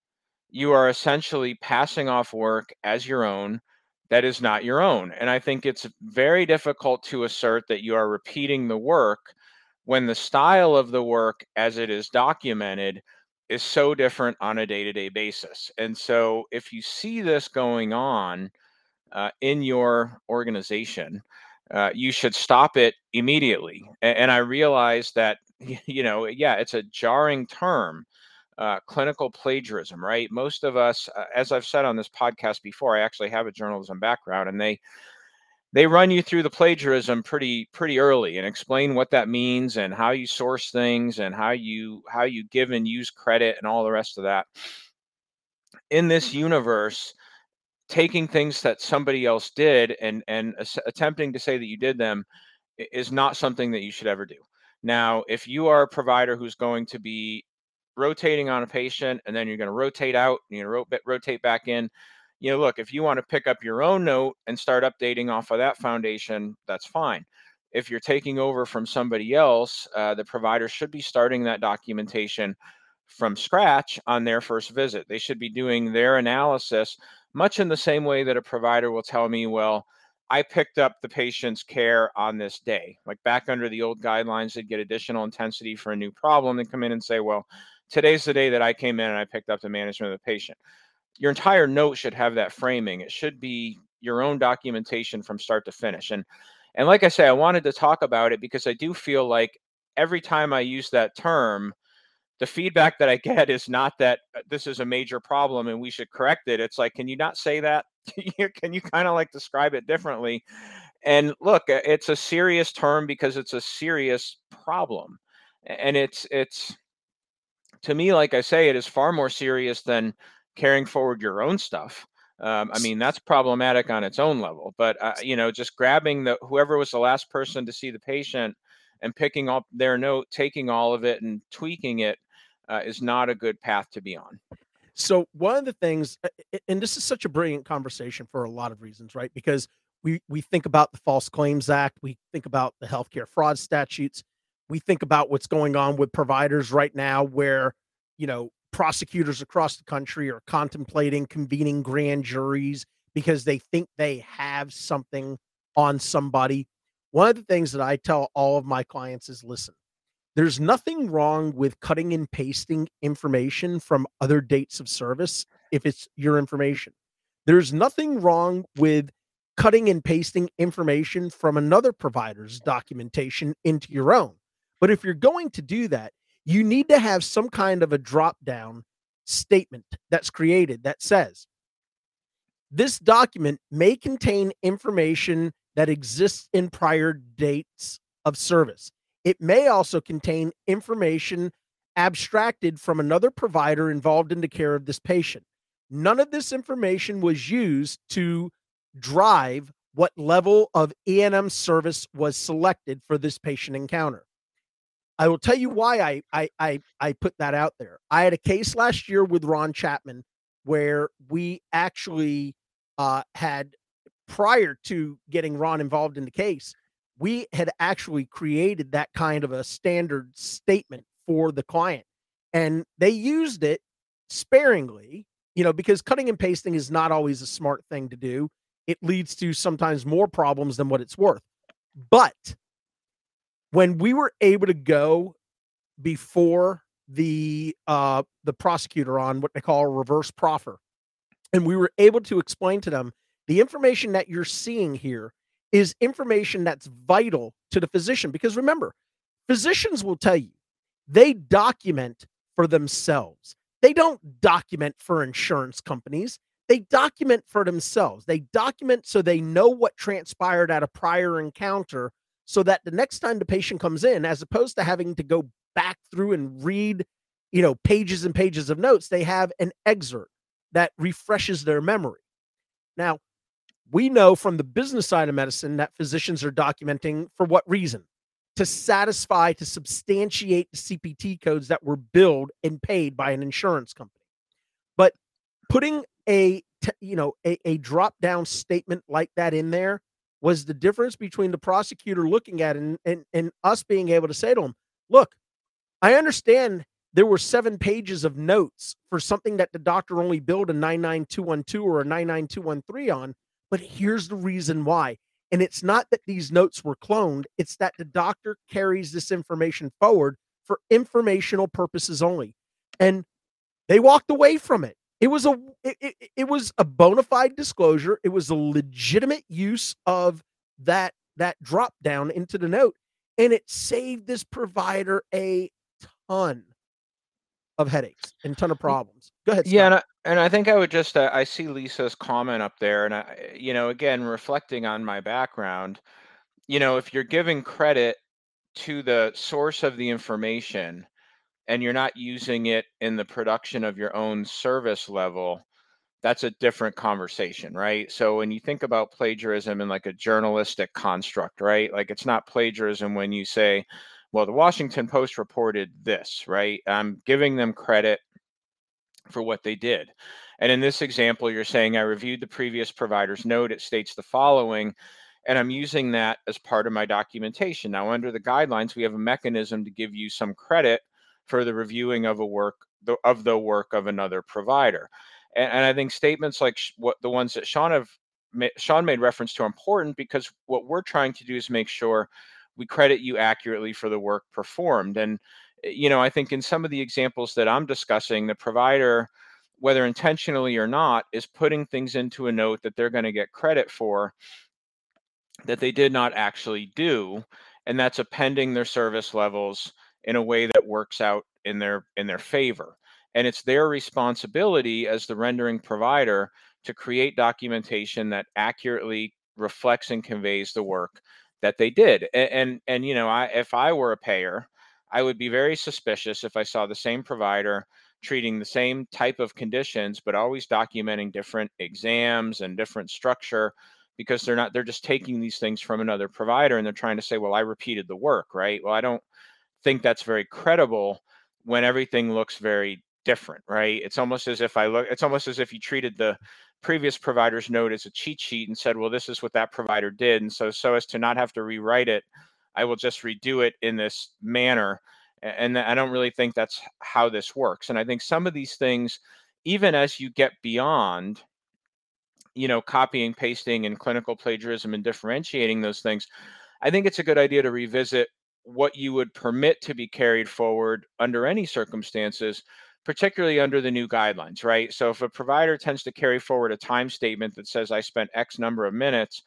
you are essentially passing off work as your own that is not your own. And I think it's very difficult to assert that you are repeating the work when the style of the work as it is documented is so different on a day to day basis. And so if you see this going on, uh, in your organization, uh, you should stop it immediately. And, and, I realize that, [LAUGHS] you know, yeah, it's a jarring term, uh, clinical plagiarism, right? Most of us, uh, as I've said on this podcast before, I actually have a journalism background, and they they run you through the plagiarism pretty pretty early and explain what that means and how you source things and how you how you give and use credit and all the rest of that. In this universe, taking things that somebody else did and and attempting to say that you did them is not something that you should ever do. Now, if you are a provider who's going to be rotating on a patient and then you're going to rotate out, you know, rotate back in, you know, look, if you want to pick up your own note and start updating off of that foundation, that's fine. If you're taking over from somebody else, uh, the provider should be starting that documentation from scratch on their first visit. They should be doing their analysis much in the same way that a provider will tell me, well, I picked up the patient's care on this day. Like back under the old guidelines, they'd get additional intensity for a new problem and come in and say, well, today's the day that I came in and I picked up the management of the patient. Your entire note should have that framing. It should be your own documentation from start to finish. And and like I say, I wanted to talk about it because I do feel like every time I use that term, the feedback that I get is not that uh, this is a major problem and we should correct it. It's like, can you not say that? [LAUGHS] can you kind of like describe it differently? And look, uh, it's a serious term because it's a serious problem. And it's it's to me, like I say, it is far more serious than carrying forward your own stuff. Um, I mean, that's problematic on its own level. But uh, you know, just grabbing the whoever was the last person to see the patient and picking up their note, taking all of it and tweaking it uh, is not a good path to be on. So one of the things, and this is such a brilliant conversation for a lot of reasons, right? Because we we think about the False Claims Act, we think about the healthcare fraud statutes, we think about what's going on with providers right now, where you know prosecutors across the country are contemplating convening grand juries because they think they have something on somebody. One of the things that I tell all of my clients is listen, there's nothing wrong with cutting and pasting information from other dates of service if it's your information. There's nothing wrong with cutting and pasting information from another provider's documentation into your own. But if you're going to do that, you need to have some kind of a drop down statement that's created that says this document may contain information that exists in prior dates of service. It may also contain information abstracted from another provider involved in the care of this patient. None of this information was used to drive what level of E&M service was selected for this patient encounter. I will tell you why I, I I I put that out there. I had a case last year with Ron Chapman where we actually uh, had prior to getting Ron involved in the case, we had actually created that kind of a standard statement for the client, and they used it sparingly. You know, because cutting and pasting is not always a smart thing to do. It leads to sometimes more problems than what it's worth. But when we were able to go before the uh the prosecutor on what they call a reverse proffer and we were able to explain to them the information that you're seeing here is information that's vital to the physician. Because remember physicians will tell you they document for themselves. They don't document for insurance companies. They document for themselves. They document so they know what transpired at a prior encounter so that the next time the patient comes in, as opposed to having to go back through and read, you know, pages and pages of notes, they have an excerpt that refreshes their memory. Now, we know from the business side of medicine that physicians are documenting for what reason? To satisfy, to substantiate the CPT codes that were billed and paid by an insurance company. But putting a, you know, a, a drop down statement like that in there was the difference between the prosecutor looking at and, and, and us being able to say to him, look, I understand there were seven pages of notes for something that the doctor only billed a 99212 or a 99213 on, but here's the reason why. And it's not that these notes were cloned, it's that the doctor carries this information forward for informational purposes only. And they walked away from it. It was a it, it, it was a bona fide disclosure. It was a legitimate use of that that drop down into the note, and it saved this provider a ton of headaches and ton of problems. Go ahead. Scott. Yeah, and I, and I think I would just uh, I see Lisa's comment up there, and I you know again reflecting on my background, you know if you're giving credit to the source of the information and you're not using it in the production of your own service level, that's a different conversation, right? So when you think about plagiarism in like a journalistic construct, right? Like it's not plagiarism when you say, well, the Washington Post reported this, right? I'm giving them credit for what they did. And in this example, you're saying I reviewed the previous provider's note. It states the following, and I'm using that as part of my documentation. Now, under the guidelines, we have a mechanism to give you some credit for the reviewing of a work of the work of another provider. And, and I think statements like sh- what the ones that Sean have Sean made reference to are important because what we're trying to do is make sure we credit you accurately for the work performed. And eh, you know, I think in some of the examples that I'm discussing, the provider, whether intentionally or not, is putting things into a note that they're going to get credit for that they did not actually do, and that's appending their service levels in a way that works out in their in their favor. And it's their responsibility as the rendering provider to create documentation that accurately reflects and conveys the work that they did. And and, and you know, I if I were a payer, I would be very suspicious if I saw the same provider treating the same type of conditions, but always documenting different exams and different structure because they're not, they're just taking these things from another provider and they're trying to say, well, I repeated the work, right? Well, I don't think that's very credible when everything looks very different, right? It's almost as if I look, it's almost as if you treated the previous provider's note as a cheat sheet and said, well, this is what that provider did. And so, so as to not have to rewrite it, I will just redo it in this manner. And I don't really think that's how this works. And I think some of these things, even as you get beyond, you know, copying, pasting, and clinical plagiarism and differentiating those things, I think it's a good idea to revisit what you would permit to be carried forward under any circumstances, particularly under the new guidelines, right? So if a provider tends to carry forward a time statement that says I spent X number of minutes,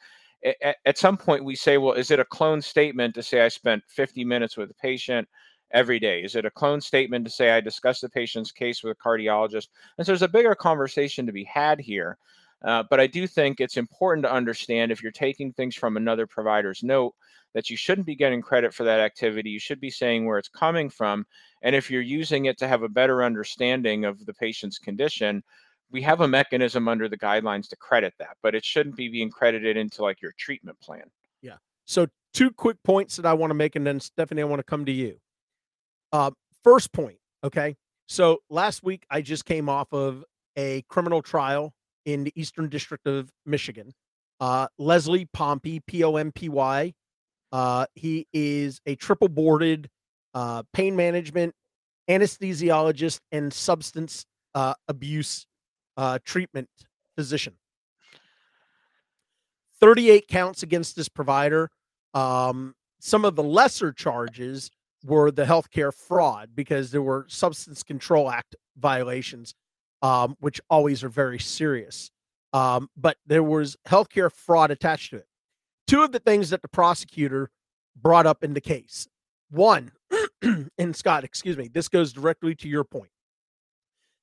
at, some point we say, well, is it a clone statement to say I spent 50 minutes with a patient every day? Is it a clone statement to say I discussed the patient's case with a cardiologist? And so there's a bigger conversation to be had here. Uh, but I do think it's important to understand if you're taking things from another provider's note that you shouldn't be getting credit for that activity. You should be saying where it's coming from. And if you're using it to have a better understanding of the patient's condition, we have a mechanism under the guidelines to credit that, but it shouldn't be being credited into like your treatment plan. Yeah. So two quick points that I want to make, and then Stephanie, I want to come to you. Uh, first point, okay. So last week I just came off of a criminal trial in the Eastern District of Michigan. Uh, Leslie Pompy, P O M P Y. Uh, he is a triple boarded uh, pain management anesthesiologist and substance uh, abuse uh, treatment physician. 38 counts against this provider. Um, some of the lesser charges were the healthcare fraud because there were Substance Control Act violations, um, which always are very serious. Um, but there was healthcare fraud attached to it. Two of the things that the prosecutor brought up in the case. One, [CLEARS THROAT] and Scott, excuse me, this goes directly to your point.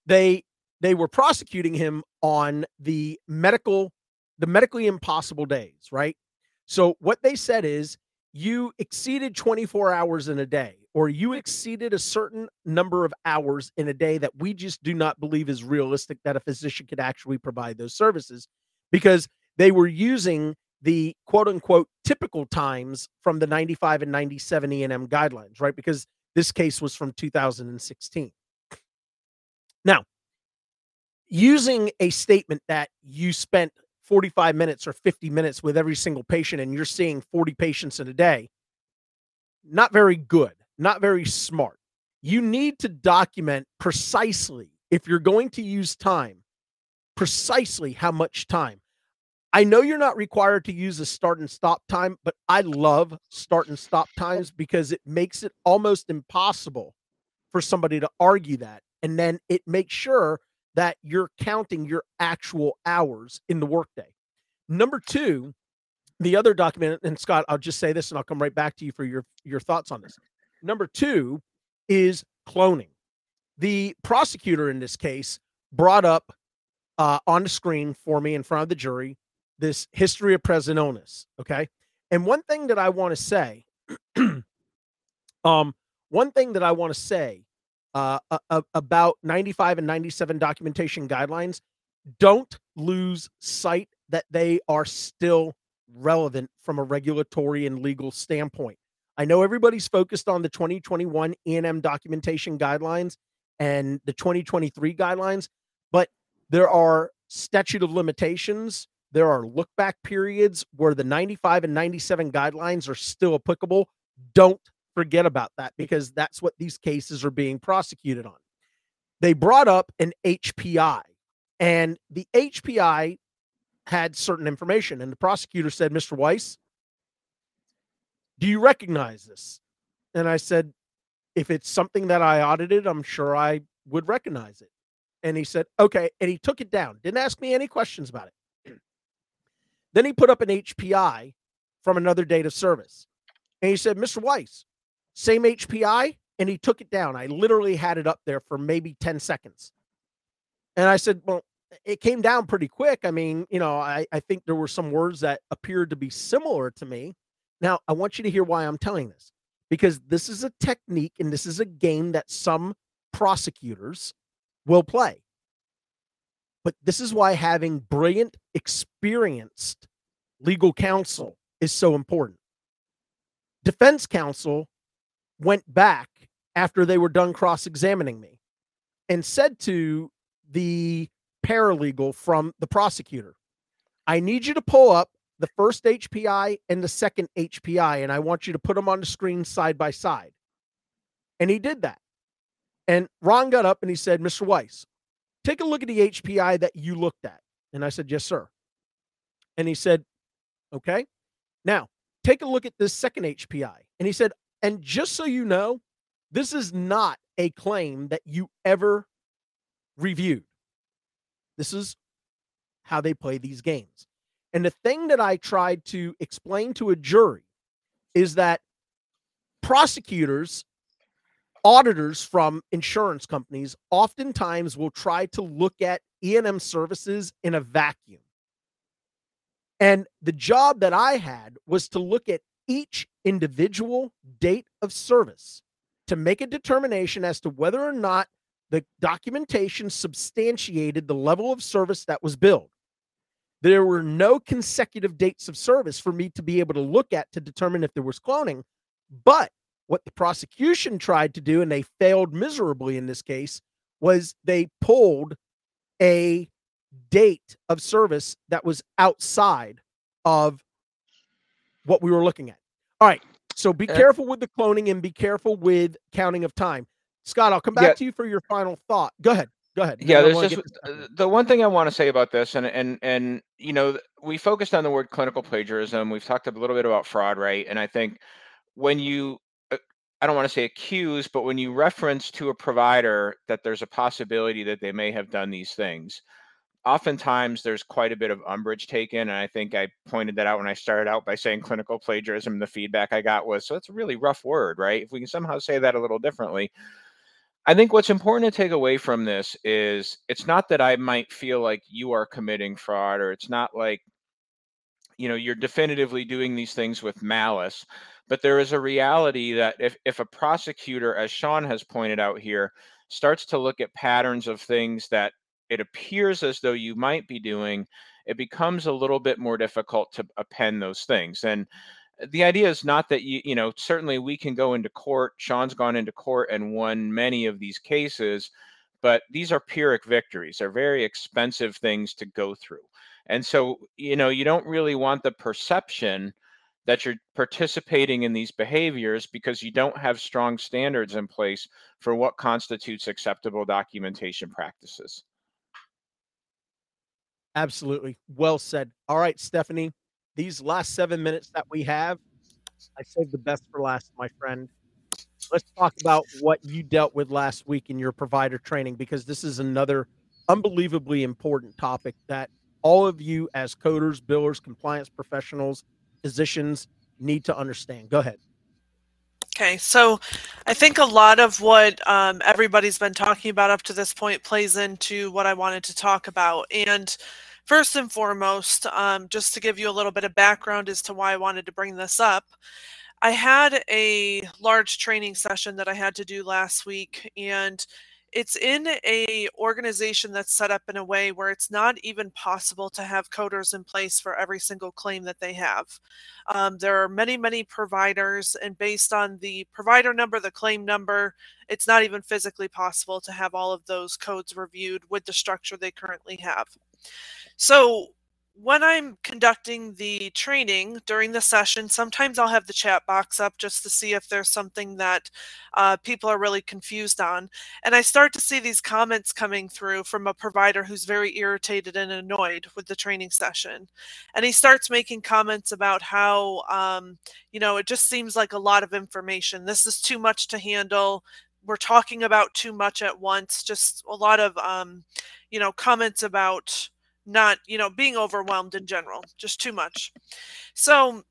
They they were prosecuting him on the medical the medically impossible days, right? So what they said is you exceeded 24 hours in a day or you exceeded a certain number of hours in a day that we just do not believe is realistic that a physician could actually provide those services because they were using the quote unquote typical times from the 95 and 97 E&M guidelines, right? Because this case was from 2016. Now, using a statement that you spent 45 minutes or 50 minutes with every single patient and you're seeing 40 patients in a day, not very good not very smart. You need to document precisely if you're going to use time, precisely how much time. I know you're not required to use a start and stop time, but I love start and stop times because it makes it almost impossible for somebody to argue that. And then it makes sure that you're counting your actual hours in the workday. Number two, the other document, and Scott, I'll just say this and I'll come right back to you for your, your thoughts on this. Number two is cloning. The prosecutor in this case brought up uh, on the screen for me in front of the jury this history of present illness. Okay. And one thing that I want to say, [CLEARS THROAT] um, one thing that I want to say uh, uh, about 95 and 97 documentation guidelines, don't lose sight that they are still relevant from a regulatory and legal standpoint. I know everybody's focused on the 2021 E&M documentation guidelines and the 2023 guidelines, but there are statute of limitations. There are look back periods where the 95 and 97 guidelines are still applicable. Don't forget about that because that's what these cases are being prosecuted on. They brought up an HPI, and the HPI had certain information, and the prosecutor said, Mr. Weiss, do you recognize this? And I said, if it's something that I audited, I'm sure I would recognize it. And he said, okay. And he took it down, didn't ask me any questions about it. Then he put up an HPI from another date of service. And he said, Mr. Weiss, same HPI. And he took it down. I literally had it up there for maybe 10 seconds. And I said, well, it came down pretty quick. I mean, you know, I, I think there were some words that appeared to be similar to me. Now, I want you to hear why I'm telling this because this is a technique and this is a game that some prosecutors will play. But this is why having brilliant, experienced legal counsel is so important. Defense counsel went back after they were done cross examining me and said to the paralegal from the prosecutor, I need you to pull up the first HPI and the second HPI, and I want you to put them on the screen side by side. And he did that. And Ron got up and he said, Mr. Weiss, take a look at the HPI that you looked at. And I said, Yes, sir. And he said, Okay. Now, take a look at this second HPI. And he said, And just so you know, this is not a claim that you ever reviewed. This is how they play these games. And the thing that I tried to explain to a jury is that prosecutors, auditors from insurance companies oftentimes will try to look at E&M services in a vacuum. And the job that I had was to look at each individual date of service to make a determination as to whether or not the documentation substantiated the level of service that was billed. There were no consecutive dates of service for me to be able to look at to determine if there was cloning. But what the prosecution tried to do, and they failed miserably in this case, was they pulled a date of service that was outside of what we were looking at. All right. So be careful with the cloning and be careful with counting of time. Scott, I'll come back yeah. to you for your final thought. Go ahead. Go ahead. Yeah, there's just the one thing I want to say about this, and and and you know, we focused on the word clinical plagiarism. We've talked a little bit about fraud, right? And I think when you, uh, I don't want to say accuse, but when you reference to a provider that there's a possibility that they may have done these things, oftentimes there's quite a bit of umbrage taken. And I think I pointed that out when I started out by saying clinical plagiarism. The feedback I got was, so it's a really rough word, right? If we can somehow say that a little differently, I think what's important to take away from this is it's not that I might feel like you are committing fraud or it's not like you know you're definitively doing these things with malice but there is a reality that if if a prosecutor as Sean has pointed out here starts to look at patterns of things that it appears as though you might be doing it becomes a little bit more difficult to append those things. And the idea is not that you you know certainly we can go into court sean's gone into court and won many of these cases but these are pyrrhic victories. They're very expensive things to go through and so you know you don't really want the perception that you're participating in these behaviors because you don't have strong standards in place for what constitutes acceptable documentation practices. Absolutely. Well said. All right stephanie these last seven minutes that we have, I saved the best for last, my friend. Let's talk about what you dealt with last week in your provider training because this is another unbelievably important topic that all of you, as coders, billers, compliance professionals, physicians, need to understand. Go ahead. Okay, so I think a lot of what um, everybody's been talking about up to this point plays into what I wanted to talk about. And First and foremost, um, just to give you a little bit of background as to why I wanted to bring this up, I had a large training session that I had to do last week, and it's in a organization that's set up in a way where it's not even possible to have coders in place for every single claim that they have. Um, there are many, many providers, and based on the provider number, the claim number, it's not even physically possible to have all of those codes reviewed with the structure they currently have. So when I'm conducting the training during the session, sometimes I'll have the chat box up just to see if there's something that uh, people are really confused on. And I start to see these comments coming through from a provider who's very irritated and annoyed with the training session. And he starts making comments about how, um, you know, it just seems like a lot of information. This is too much to handle. We're talking about too much at once. Just a lot of, um, you know, comments about not, you know, being overwhelmed in general, just too much. So,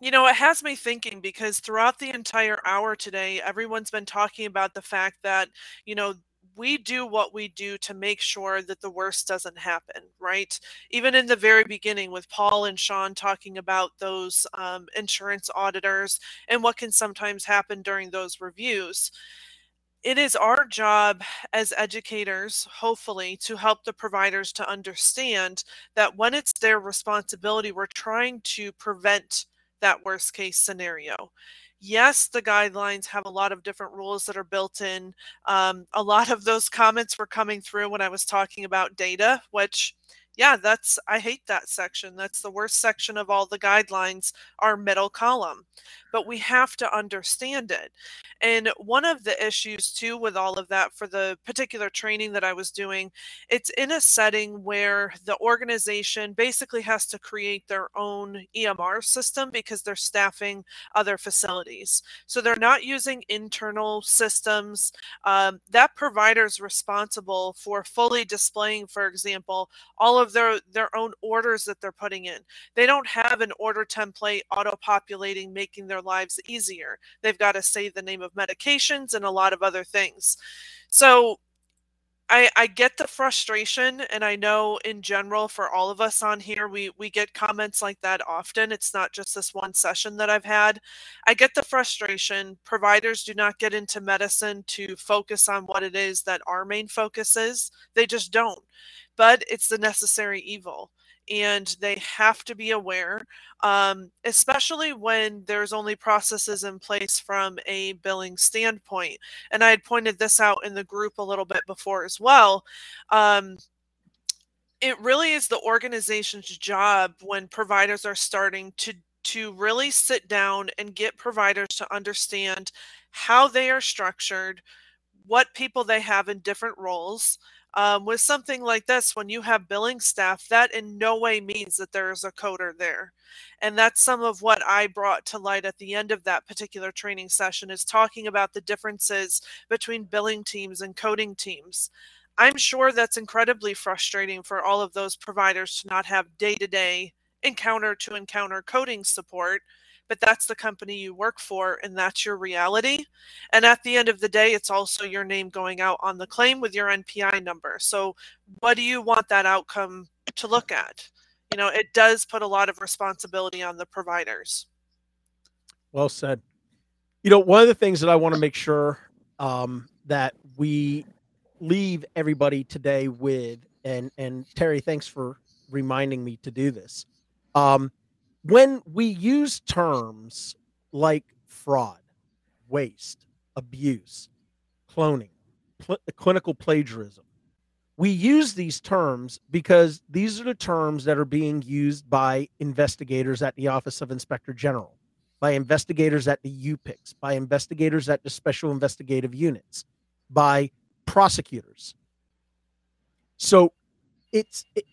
you know, it has me thinking because throughout the entire hour today, everyone's been talking about the fact that, you know, we do what we do to make sure that the worst doesn't happen, right? Even in the very beginning, with Paul and Sean talking about those um, insurance auditors and what can sometimes happen during those reviews it is our job as educators, hopefully, to help the providers to understand that when it's their responsibility, we're trying to prevent that worst case scenario. Yes, the guidelines have a lot of different rules that are built in. Um, a lot of those comments were coming through when I was talking about data, which yeah, that's I hate that section. That's the worst section of all the guidelines, our middle column. But we have to understand it. And one of the issues too with all of that for the particular training that I was doing, it's in a setting where the organization basically has to create their own EMR system because they're staffing other facilities. So they're not using internal systems. Um, that provider is responsible for fully displaying, for example, all of their their own orders that they're putting in. They don't have an order template auto populating making their lives easier. They've got to say the name of medications and a lot of other things. So I, I get the frustration and I know in general for all of us on here we we get comments like that often. It's not just this one session that I've had. I get the frustration. Providers do not get into medicine to focus on what it is that our main focus is. They just don't. But it's the necessary evil and they have to be aware um, especially when there's only processes in place from a billing standpoint. And i had pointed this out in the group a little bit before as well um, it really is the organization's job when providers are starting to to really sit down and get providers to understand how they are structured what people they have in different roles um, with something like this, when you have billing staff, that in no way means that there is a coder there. And that's some of what I brought to light at the end of that particular training session is talking about the differences between billing teams and coding teams. I'm sure that's incredibly frustrating for all of those providers to not have day to day encounter to encounter coding support but that's the company you work for and that's your reality. And at the end of the day, it's also your name going out on the claim with your NPI number. So, what do you want that outcome to look at? You know, it does put a lot of responsibility on the providers. Well said. You know, one of the things that I want to make sure um, that we leave everybody today with, and and Terry, thanks for reminding me to do this. Um, when we use terms like fraud, waste, abuse, cloning, pl- clinical plagiarism, we use these terms because these are the terms that are being used by investigators at the Office of Inspector General, by investigators at the UPICs, by investigators at the Special Investigative Units, by prosecutors. So it's, it,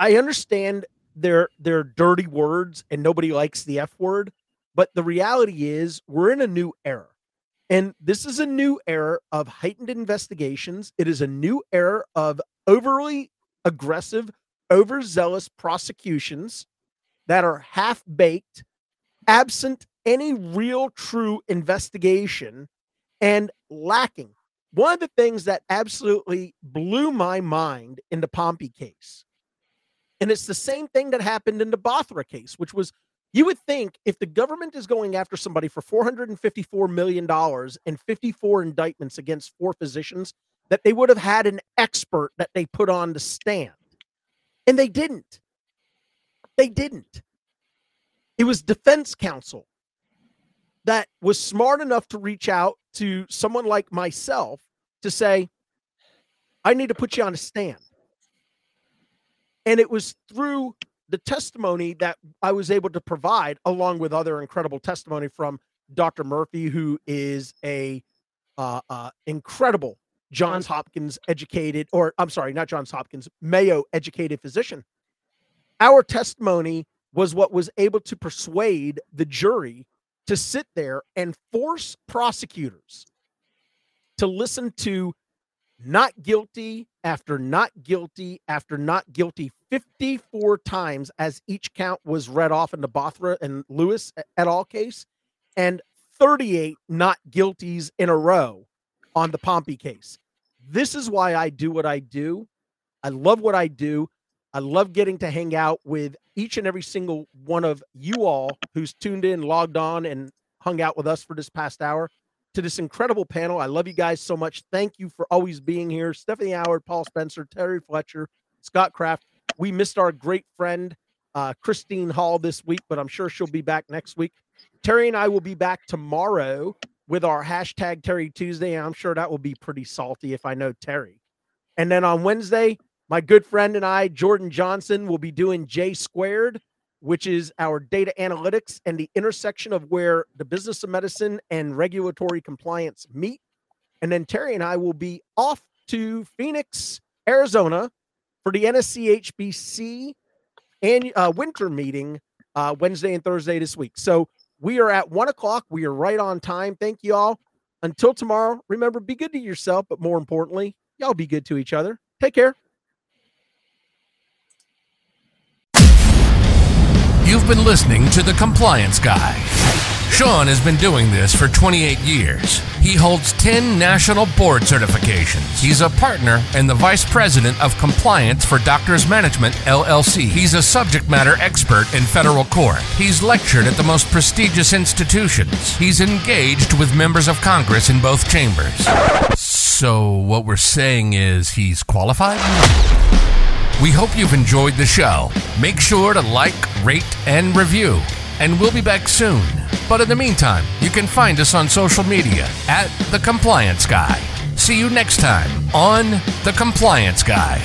I understand they're they're dirty words and nobody likes the F word. But the reality is we're in a new era. And this is a new era of heightened investigations. It is a new era of overly aggressive, overzealous prosecutions that are half baked, absent any real true investigation, and lacking. One of the things that absolutely blew my mind in the Pompy case and it's the same thing that happened in the Bothra case, which was you would think if the government is going after somebody for $454 million and 54 indictments against four physicians, that they would have had an expert that they put on the stand. And they didn't. They didn't. It was defense counsel that was smart enough to reach out to someone like myself to say, I need to put you on a stand. And it was through the testimony that I was able to provide, along with other incredible testimony from Dr. Murphy, who is a uh, uh, incredible Johns Hopkins educated, or I'm sorry, not Johns Hopkins, Mayo educated physician. Our testimony was what was able to persuade the jury to sit there and force prosecutors to listen to not guilty after not guilty after not guilty 54 times as each count was read off in the Bothra and Lewis et al. case, and 38 not guilties in a row on the Pompy case. This is why I do what I do. I love what I do. I love getting to hang out with each and every single one of you all who's tuned in, logged on, and hung out with us for this past hour to this incredible panel. I love you guys so much. Thank you for always being here. Stephanie Allard, Paul Spencer, Terry Fletcher, Scott Kraft. We missed our great friend, uh, Christine Hall, this week, but I'm sure she'll be back next week. Terry and I will be back tomorrow with our hashtag Terry Tuesday. And I'm sure that will be pretty salty if I know Terry. And then on Wednesday, my good friend and I, Jordan Johnson, will be doing J squared which is our data analytics and the intersection of where the business of medicine and regulatory compliance meet. And then Terry and I will be off to Phoenix, Arizona for the NSCHBC and uh, winter meeting uh, Wednesday and Thursday this week. So we are at one o'clock. We are right on time. Thank you all. Until tomorrow, remember, be good to yourself, but more importantly, y'all be good to each other. Take care. You've been listening to The Compliance Guy. Sean has been doing this for 28 years. He holds 10 national board certifications. He's a partner and the vice president of compliance for Doctors Management LLC. He's a subject matter expert in federal court. He's lectured at the most prestigious institutions. He's engaged with members of Congress in both chambers. So, what we're saying is he's qualified? We hope you've enjoyed the show. Make sure to like, rate, and review. And we'll be back soon. But in the meantime, you can find us on social media at The Compliance Guy. See you next time on The Compliance Guy.